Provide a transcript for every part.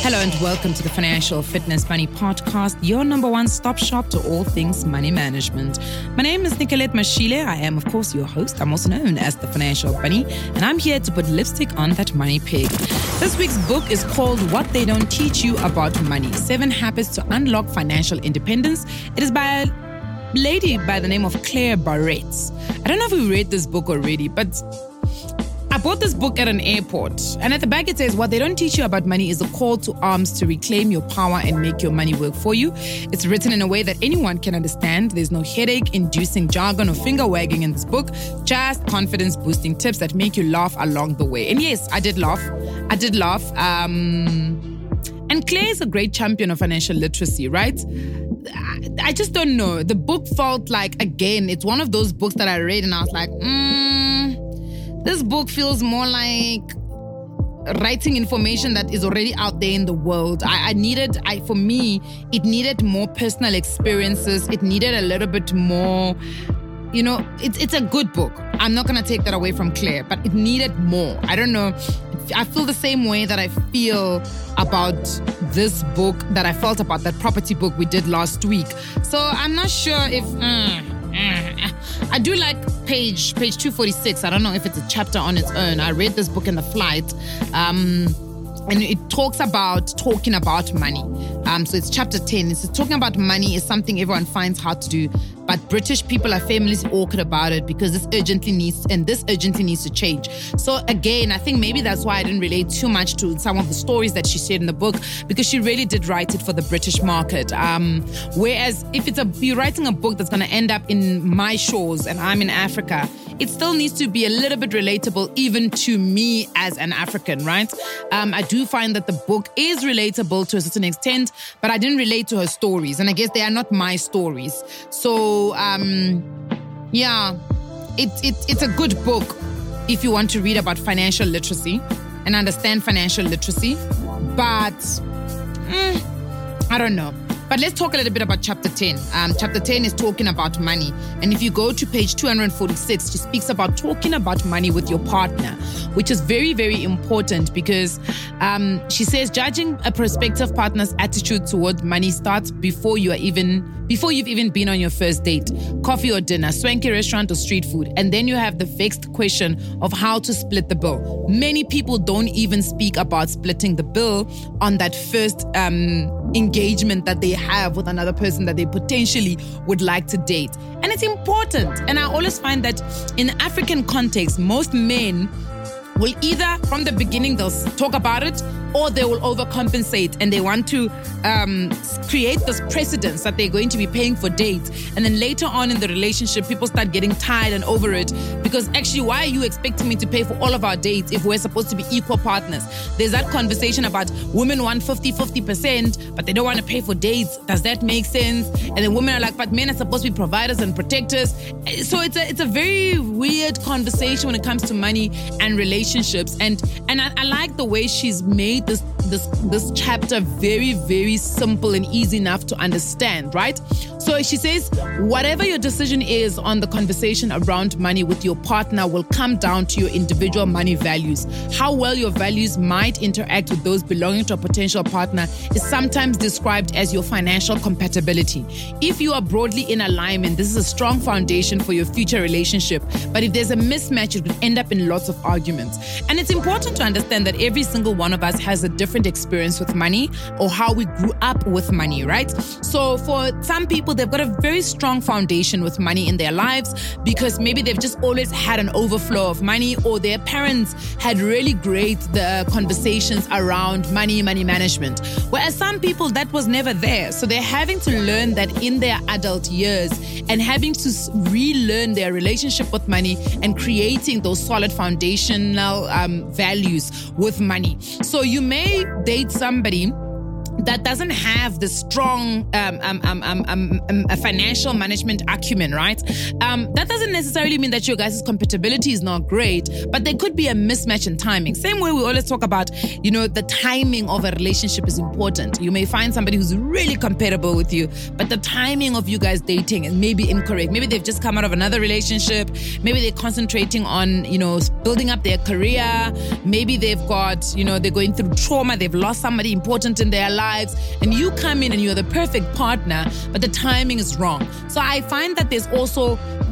Hello and welcome to the Financial Fitness Money Podcast, your number one stop shop to all things money management. My name is Nicolette Mashile. I am, of course, your host. I'm also known as the Financial Bunny, and I'm here to put lipstick on that money pig. This week's book is called What They Don't Teach You About Money Seven Habits to Unlock Financial Independence. It is by a lady by the name of Claire Barrett. I don't know if we read this book already, but I bought this book at an airport, and at the back it says, What they don't teach you about money is a call to arms to reclaim your power and make your money work for you. It's written in a way that anyone can understand. There's no headache inducing jargon or finger wagging in this book, just confidence boosting tips that make you laugh along the way. And yes, I did laugh. I did laugh. Um, and Claire is a great champion of financial literacy, right? I just don't know. The book felt like, again, it's one of those books that I read and I was like, mm, this book feels more like writing information that is already out there in the world. I, I, needed, I for me, it needed more personal experiences. It needed a little bit more. You know, it's it's a good book. I'm not gonna take that away from Claire, but it needed more. I don't know. I feel the same way that I feel about this book that I felt about that property book we did last week. So I'm not sure if. Uh, I do like page page 246. I don't know if it's a chapter on its own. I read this book in the flight. Um, and it talks about talking about money. Um, so it's chapter 10. It's talking about money is something everyone finds hard to do, but British people are famously awkward about it because this urgently needs and this urgently needs to change. So again, I think maybe that's why I didn't relate too much to some of the stories that she shared in the book because she really did write it for the British market. Um, whereas if it's a you're writing a book that's going to end up in my shores and I'm in Africa it still needs to be a little bit relatable, even to me as an African, right? Um, I do find that the book is relatable to a certain extent, but I didn't relate to her stories. And I guess they are not my stories. So, um, yeah, it, it, it's a good book if you want to read about financial literacy and understand financial literacy. But mm, I don't know. But let's talk a little bit about chapter 10. Um, chapter 10 is talking about money. And if you go to page 246, she speaks about talking about money with your partner, which is very, very important because um, she says judging a prospective partner's attitude toward money starts before you are even before you've even been on your first date, coffee or dinner, swanky restaurant or street food, and then you have the vexed question of how to split the bill. Many people don't even speak about splitting the bill on that first um, engagement that they have with another person that they potentially would like to date. And it's important. And I always find that in African context, most men will either from the beginning they'll talk about it or they will overcompensate and they want to um, create this precedence that they're going to be paying for dates. And then later on in the relationship, people start getting tired and over it because actually, why are you expecting me to pay for all of our dates if we're supposed to be equal partners? There's that conversation about women want 50 50%, but they don't want to pay for dates. Does that make sense? And then women are like, but men are supposed to be providers and protectors. So it's a, it's a very weird conversation when it comes to money and relationships. And, and I, I like the way she's made this this this chapter very very simple and easy enough to understand, right? So she says whatever your decision is on the conversation around money with your partner will come down to your individual money values. How well your values might interact with those belonging to a potential partner is sometimes described as your financial compatibility. If you are broadly in alignment, this is a strong foundation for your future relationship. But if there's a mismatch, it could end up in lots of arguments. And it's important to understand that every single one of us has a different experience with money or how we grew up with money, right? So for some people, they've got a very strong foundation with money in their lives because maybe they've just always had an overflow of money or their parents had really great the conversations around money, money management. Whereas some people that was never there. So they're having to learn that in their adult years and having to relearn their relationship with money and creating those solid foundational um, values with money. So you may date somebody that doesn't have the strong um, um, um, um, um, um, a financial management acumen, right? Um, that doesn't necessarily mean that your guys' compatibility is not great, but there could be a mismatch in timing. Same way we always talk about, you know, the timing of a relationship is important. You may find somebody who's really compatible with you, but the timing of you guys dating is maybe incorrect. Maybe they've just come out of another relationship. Maybe they're concentrating on, you know, building up their career. Maybe they've got, you know, they're going through trauma. They've lost somebody important in their life lives, and you come in and you're the perfect partner, but the timing is wrong. So I find that there's also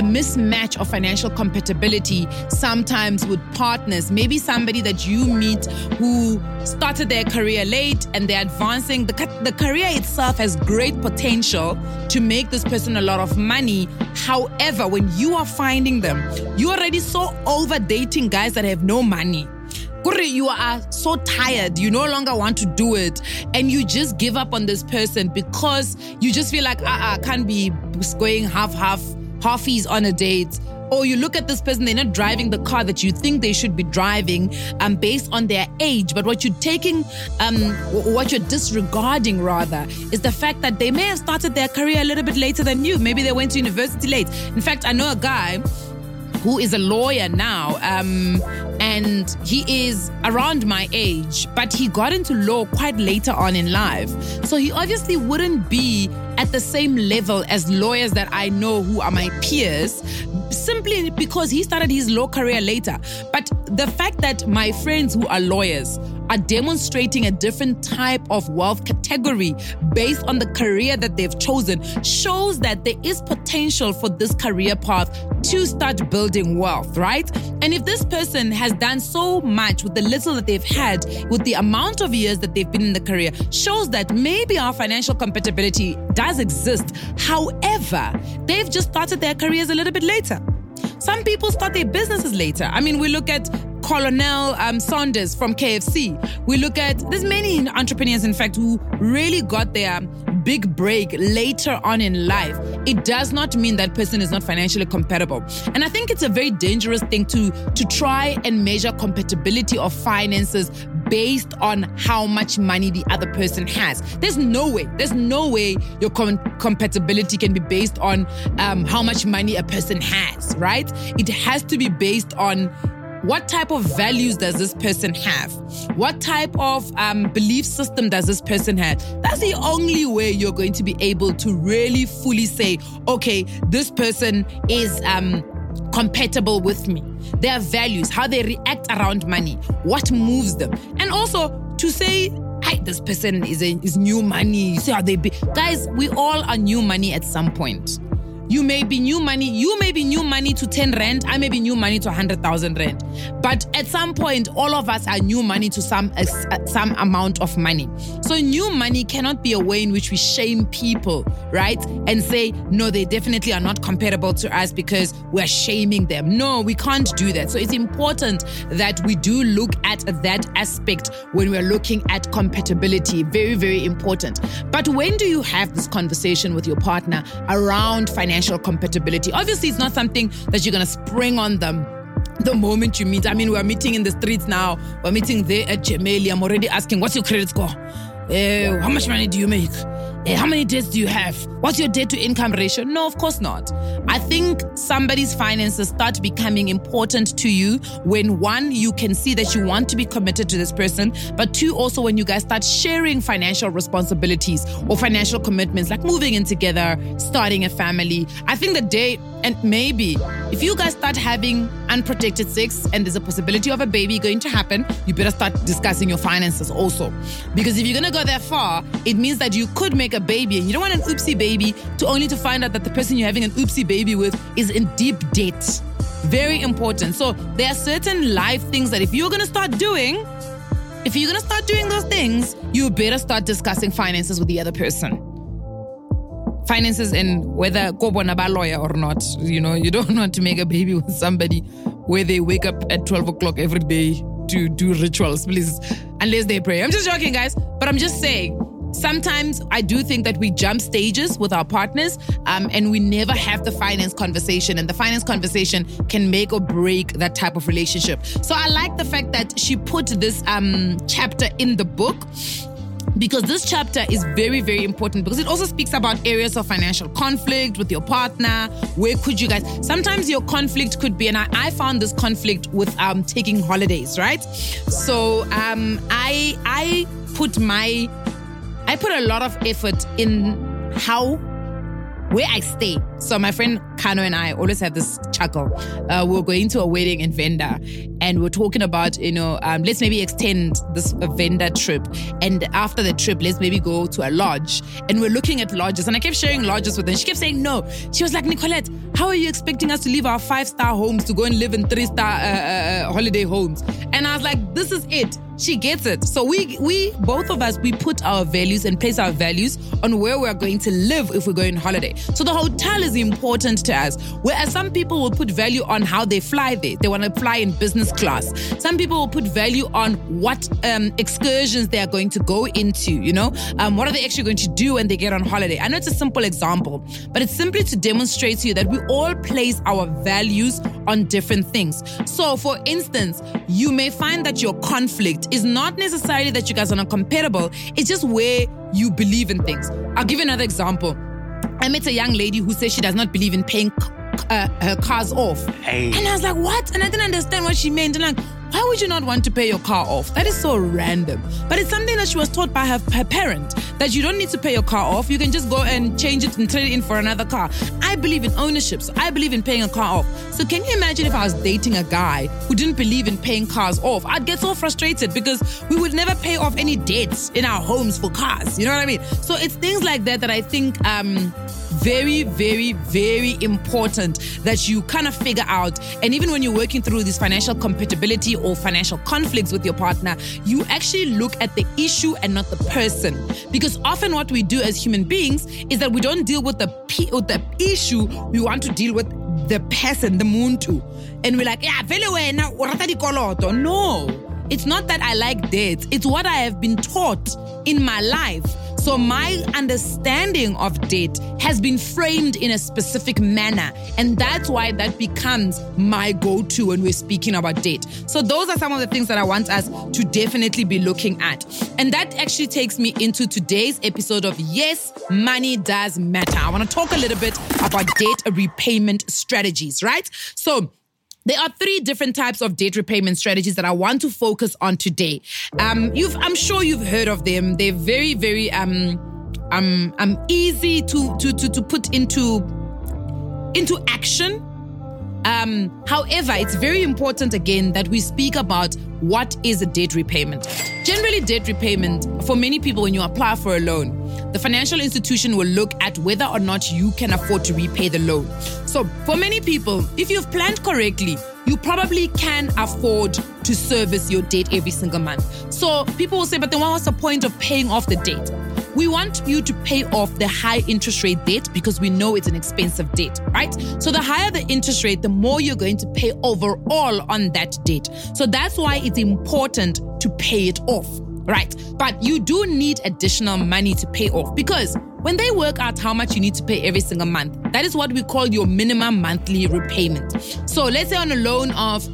a mismatch of financial compatibility sometimes with partners. Maybe somebody that you meet who started their career late and they're advancing. The, the career itself has great potential to make this person a lot of money. However, when you are finding them, you're already so over dating guys that have no money you are so tired, you no longer want to do it, and you just give up on this person because you just feel like, ah, uh-uh, can't be going half, half, halfies on a date or you look at this person, they're not driving the car that you think they should be driving um, based on their age. But what you're taking, um, what you're disregarding rather, is the fact that they may have started their career a little bit later than you. Maybe they went to university late. In fact, I know a guy who is a lawyer now. Um, and he is around my age, but he got into law quite later on in life. So he obviously wouldn't be at the same level as lawyers that I know who are my peers, simply because he started his law career later. But the fact that my friends who are lawyers are demonstrating a different type of wealth category based on the career that they've chosen shows that there is potential for this career path to start building wealth, right? And if this person has done so much with the little that they've had, with the amount of years that they've been in the career, shows that maybe our financial compatibility does exist. However, they've just started their careers a little bit later. Some people start their businesses later. I mean, we look at Colonel um, Sanders from KFC. We look at, there's many entrepreneurs, in fact, who really got their big break later on in life. It does not mean that person is not financially compatible. And I think it's a very dangerous thing to, to try and measure compatibility of finances based on how much money the other person has. There's no way, there's no way your com- compatibility can be based on um, how much money a person has, right? It has to be based on what type of values does this person have? What type of um, belief system does this person have? That's the only way you're going to be able to really fully say, okay, this person is um, compatible with me. Their values, how they react around money, what moves them, and also to say Hey, this person is a, is new money. See how they be guys. We all are new money at some point. You may be new money, you may be new money to 10 rand, I may be new money to 100,000 rand. But at some point, all of us are new money to some, uh, some amount of money. So new money cannot be a way in which we shame people, right? And say, no, they definitely are not comparable to us because we're shaming them. No, we can't do that. So it's important that we do look at that aspect when we're looking at compatibility. Very, very important. But when do you have this conversation with your partner around financial? Financial compatibility. Obviously, it's not something that you're going to spring on them the moment you meet. I mean, we're meeting in the streets now. We're meeting there at Gemelli. I'm already asking, what's your credit score? Uh, how much money do you make? Uh, how many debts do you have? What's your debt to income ratio? No, of course not. I think somebody's finances start becoming important to you when one, you can see that you want to be committed to this person, but two, also when you guys start sharing financial responsibilities or financial commitments, like moving in together, starting a family. I think the day, and maybe if you guys start having unprotected sex and there's a possibility of a baby going to happen, you better start discussing your finances also. Because if you're gonna go that far, it means that you could make a baby and you don't want an oopsie baby to only to find out that the person you're having an oopsie baby with is in deep debt. Very important. So there are certain life things that if you're gonna start doing, if you're gonna start doing those things, you better start discussing finances with the other person finances and whether kobona ba lawyer or not. You know, you don't want to make a baby with somebody where they wake up at 12 o'clock every day to do rituals, please. Unless they pray. I'm just joking, guys. But I'm just saying, sometimes I do think that we jump stages with our partners um, and we never have the finance conversation. And the finance conversation can make or break that type of relationship. So I like the fact that she put this um, chapter in the book because this chapter is very very important because it also speaks about areas of financial conflict with your partner where could you guys sometimes your conflict could be and i, I found this conflict with um, taking holidays right so um, i i put my i put a lot of effort in how where I stay. So my friend Kano and I always have this chuckle. Uh, we are going to a wedding in Venda, and we're talking about, you know, um, let's maybe extend this Venda trip, and after the trip, let's maybe go to a lodge. And we're looking at lodges, and I kept sharing lodges with her. She kept saying no. She was like, Nicolette, how are you expecting us to leave our five star homes to go and live in three star uh, uh, uh, holiday homes? And I was like, this is it. She gets it. So we we both of us we put our values and place our values on where we're going to live if we're going holiday. So the hotel is important to us. Whereas some people will put value on how they fly there. They want to fly in business class. Some people will put value on what um, excursions they are going to go into. You know, um, what are they actually going to do when they get on holiday? I know it's a simple example, but it's simply to demonstrate to you that we all place our values on different things. So, for instance, you may find that your conflict is not necessarily that you guys are not compatible, it's just where you believe in things. I'll give you another example. I met a young lady who says she does not believe in paying uh, her cars off. Hey. And I was like, what? And I didn't understand what she meant. And like, why would you not want to pay your car off? That is so random. But it's something that she was taught by her, her parent that you don't need to pay your car off. You can just go and change it and trade it in for another car. I believe in ownership, so I believe in paying a car off. So can you imagine if I was dating a guy who didn't believe in paying cars off? I'd get so frustrated because we would never pay off any debts in our homes for cars. You know what I mean? So it's things like that that I think um, very, very, very important that you kind of figure out. And even when you're working through this financial compatibility or financial conflicts with your partner, you actually look at the issue and not the person. Because often what we do as human beings is that we don't deal with the, p- with the issue, we want to deal with the person, the muntu. And we're like, yeah, now no. It's not that I like dates, it's what I have been taught in my life so my understanding of debt has been framed in a specific manner. And that's why that becomes my go to when we're speaking about debt. So those are some of the things that I want us to definitely be looking at. And that actually takes me into today's episode of Yes, Money Does Matter. I want to talk a little bit about debt repayment strategies, right? So there are three different types of debt repayment strategies that I want to focus on today. Um, I'm sure you've heard of them. They're very, very um, um, um, easy to, to, to, to put into, into action. Um, however, it's very important again that we speak about what is a debt repayment. Generally, debt repayment, for many people, when you apply for a loan, the financial institution will look at whether or not you can afford to repay the loan. So, for many people, if you've planned correctly, you probably can afford to service your debt every single month. So, people will say, but then what's the point of paying off the debt? We want you to pay off the high interest rate debt because we know it's an expensive debt, right? So the higher the interest rate, the more you're going to pay overall on that debt. So that's why it's important to pay it off. Right. But you do need additional money to pay off because when they work out how much you need to pay every single month, that is what we call your minimum monthly repayment. So let's say on a loan of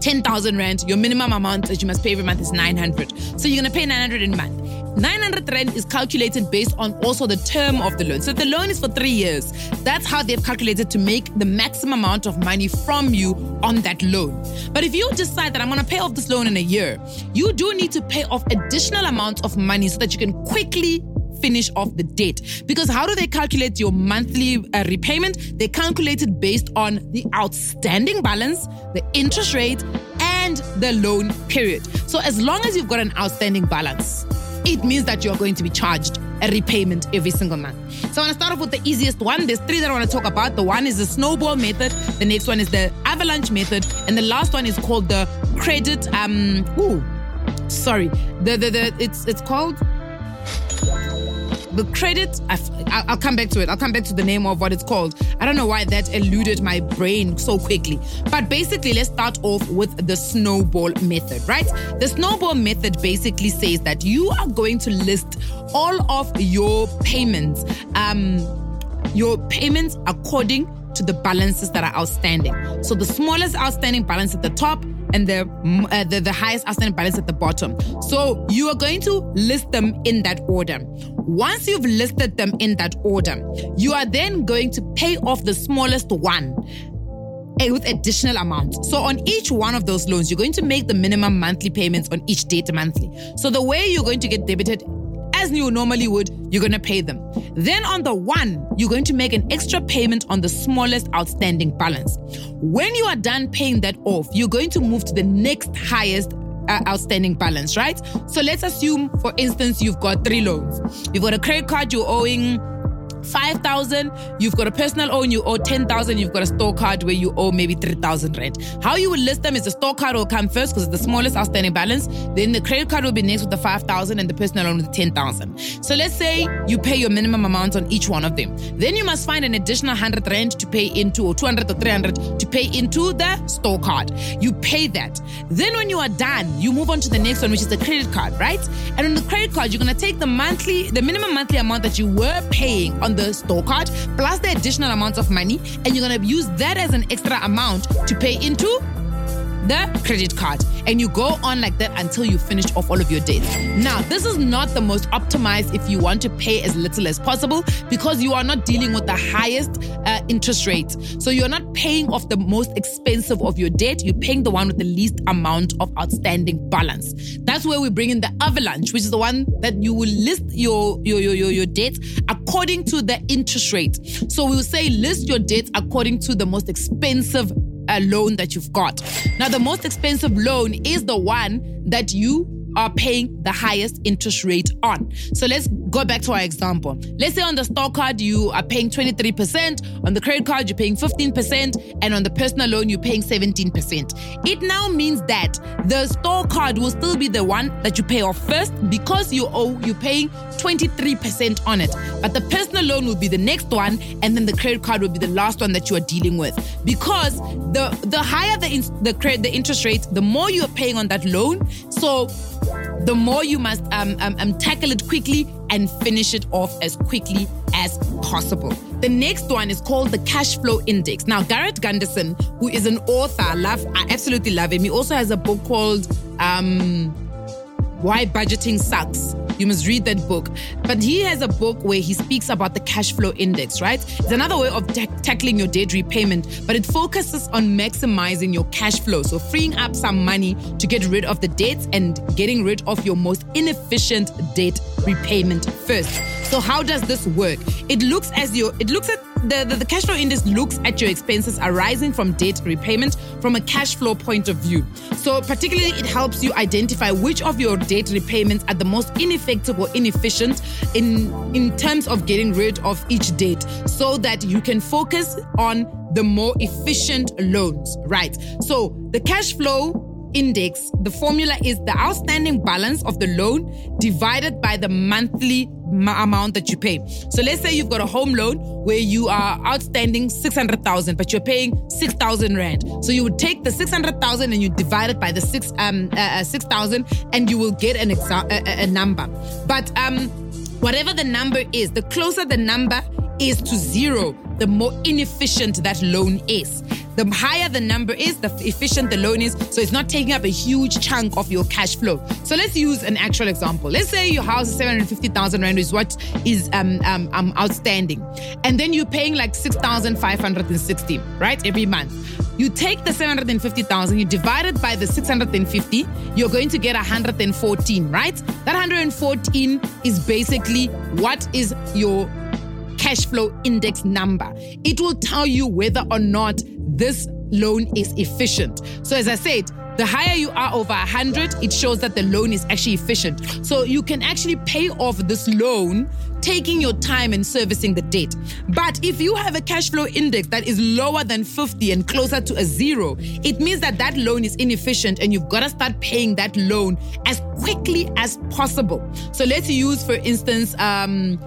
10,000 rand, your minimum amount that you must pay every month is 900. So you're going to pay 900 in a month. 900 rand is calculated based on also the term of the loan. So the loan is for three years, that's how they've calculated to make the maximum amount of money from you on that loan. But if you decide that I'm going to pay off this loan in a year, you do need to pay off additional amounts of money so that you can quickly finish off the debt. Because how do they calculate your monthly uh, repayment? They calculate it based on the outstanding balance, the interest rate, and the loan period. So as long as you've got an outstanding balance, it means that you're going to be charged a repayment every single month. So I want to start off with the easiest one. There's three that I want to talk about. The one is the snowball method, the next one is the avalanche method, and the last one is called the credit um ooh sorry. The the, the it's it's called the credit, i will come back to it. I'll come back to the name of what it's called. I don't know why that eluded my brain so quickly. But basically, let's start off with the snowball method, right? The snowball method basically says that you are going to list all of your payments, um, your payments according to the balances that are outstanding. So the smallest outstanding balance at the top and the, uh, the, the highest outstanding balance at the bottom. So you are going to list them in that order. Once you've listed them in that order, you are then going to pay off the smallest one eh, with additional amounts. So on each one of those loans, you're going to make the minimum monthly payments on each date monthly. So the way you're going to get debited as you normally would, you're going to pay them. Then on the one, you're going to make an extra payment on the smallest outstanding balance. When you are done paying that off, you're going to move to the next highest uh, outstanding balance, right? So let's assume, for instance, you've got three loans. You've got a credit card you're owing 5,000, you've got a personal loan, you owe 10,000, you've got a store card where you owe maybe 3,000 rent. How you will list them is the store card will come first because it's the smallest outstanding balance. Then the credit card will be next with the 5,000 and the personal loan with the 10,000. So let's say you pay your minimum amount on each one of them. Then you must find an additional 100 rent to pay into or 200 or 300 to pay into the store card. You pay that. Then when you are done, you move on to the next one, which is the credit card, right? And on the credit card, you're going to take the monthly, the minimum monthly amount that you were paying on the store card plus the additional amount of money, and you're gonna use that as an extra amount to pay into the credit card. And you go on like that until you finish off all of your debts. Now, this is not the most optimized if you want to pay as little as possible because you are not dealing with the highest uh, interest rate. So you're not paying off the most expensive of your debt, you're paying the one with the least amount of outstanding balance. That's where we bring in the avalanche, which is the one that you will list your, your, your, your, your debt according to the interest rate. So we'll say list your debt according to the most expensive a loan that you've got. Now, the most expensive loan is the one that you are paying the highest interest rate on. So let's go back to our example. Let's say on the store card, you are paying 23%, on the credit card, you're paying 15%, and on the personal loan, you're paying 17%. It now means that the store card will still be the one that you pay off first because you owe, you're paying 23% on it. But the personal loan will be the next one, and then the credit card will be the last one that you are dealing with. Because the, the higher the, in, the, credit, the interest rate, the more you are paying on that loan. So the more you must um, um, um, tackle it quickly and finish it off as quickly as possible. The next one is called the cash flow index. Now, Garrett Gunderson, who is an author, I love, I absolutely love him. He also has a book called um, Why Budgeting Sucks. You must read that book. But he has a book where he speaks about the cash flow index, right? It's another way of ta- tackling your debt repayment, but it focuses on maximizing your cash flow. So freeing up some money to get rid of the debts and getting rid of your most inefficient debt repayment first. So how does this work? It looks as your it looks at the, the, the, cash flow index looks at your expenses arising from debt repayment from a cash flow point of view. So, particularly, it helps you identify which of your debt repayments are the most ineffective or inefficient in, in terms of getting rid of each debt so that you can focus on the more efficient loans, right? So, the cash flow index, the formula is the outstanding balance of the loan divided by the monthly amount that you pay. So let's say you've got a home loan where you are outstanding 600,000 but you're paying 6,000 rand. So you would take the 600,000 and you divide it by the 6 um uh, uh 6,000 and you will get an exa- a, a number. But um whatever the number is, the closer the number is to zero, the more inefficient that loan is. The higher the number is, the efficient the loan is. So it's not taking up a huge chunk of your cash flow. So let's use an actual example. Let's say your house is 750,000 Rand is what is um, um, um, outstanding. And then you're paying like 6,560, right? Every month. You take the 750,000, you divide it by the 650, you're going to get 114, right? That 114 is basically what is your cash flow index number. It will tell you whether or not this loan is efficient. So, as I said, the higher you are over 100, it shows that the loan is actually efficient. So, you can actually pay off this loan taking your time and servicing the debt. But if you have a cash flow index that is lower than 50 and closer to a zero, it means that that loan is inefficient and you've got to start paying that loan as quickly as possible. So let's use, for instance, um,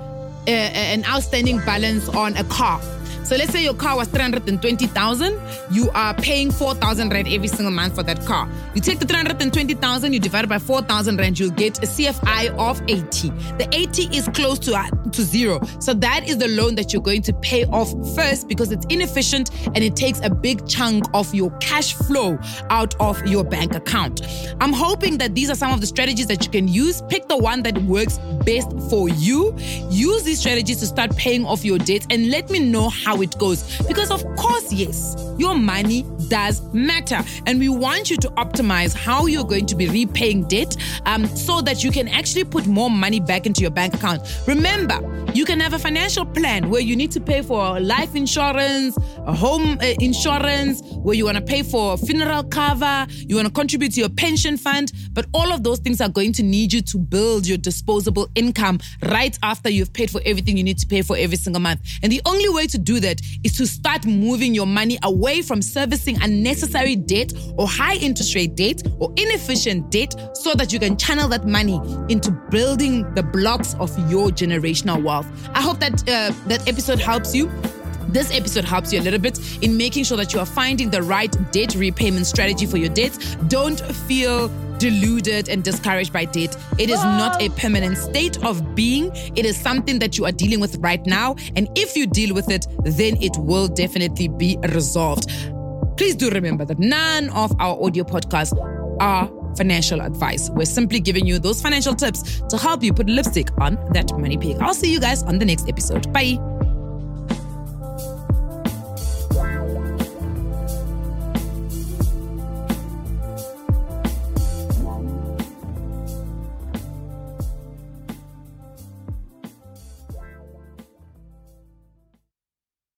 an outstanding balance on a car. So let's say your car was 320,000, you are paying 4,000 rand every single month for that car. You take the 320,000, you divide it by 4,000 rand, you'll get a CFI of 80. The 80 is close to to zero. So that is the loan that you're going to pay off first because it's inefficient and it takes a big chunk of your cash flow out of your bank account. I'm hoping that these are some of the strategies that you can use. Pick the one that works best for you. Use these strategies to start paying off your debts and let me know how it goes. Because, of course, yes, your money does matter. And we want you to optimize how you're going to be repaying debt um, so that you can actually put more money back into your bank account. Remember, you can have a financial plan where you need to pay for life insurance, a home uh, insurance, where you want to pay for funeral cover, you want to contribute to your pension fund, but all of those things are going to need you to build your disposable income right after you've paid for everything you need to pay for every single month. And the only way to do that is to start moving your money away from servicing unnecessary debt or high interest rate debt or inefficient debt so that you can channel that money into building the blocks of your generational wealth. I hope that uh, that episode helps you. This episode helps you a little bit in making sure that you are finding the right debt repayment strategy for your debts. Don't feel deluded and discouraged by debt. It is not a permanent state of being. It is something that you are dealing with right now. And if you deal with it, then it will definitely be resolved. Please do remember that none of our audio podcasts are financial advice. We're simply giving you those financial tips to help you put lipstick on that money pig. I'll see you guys on the next episode. Bye.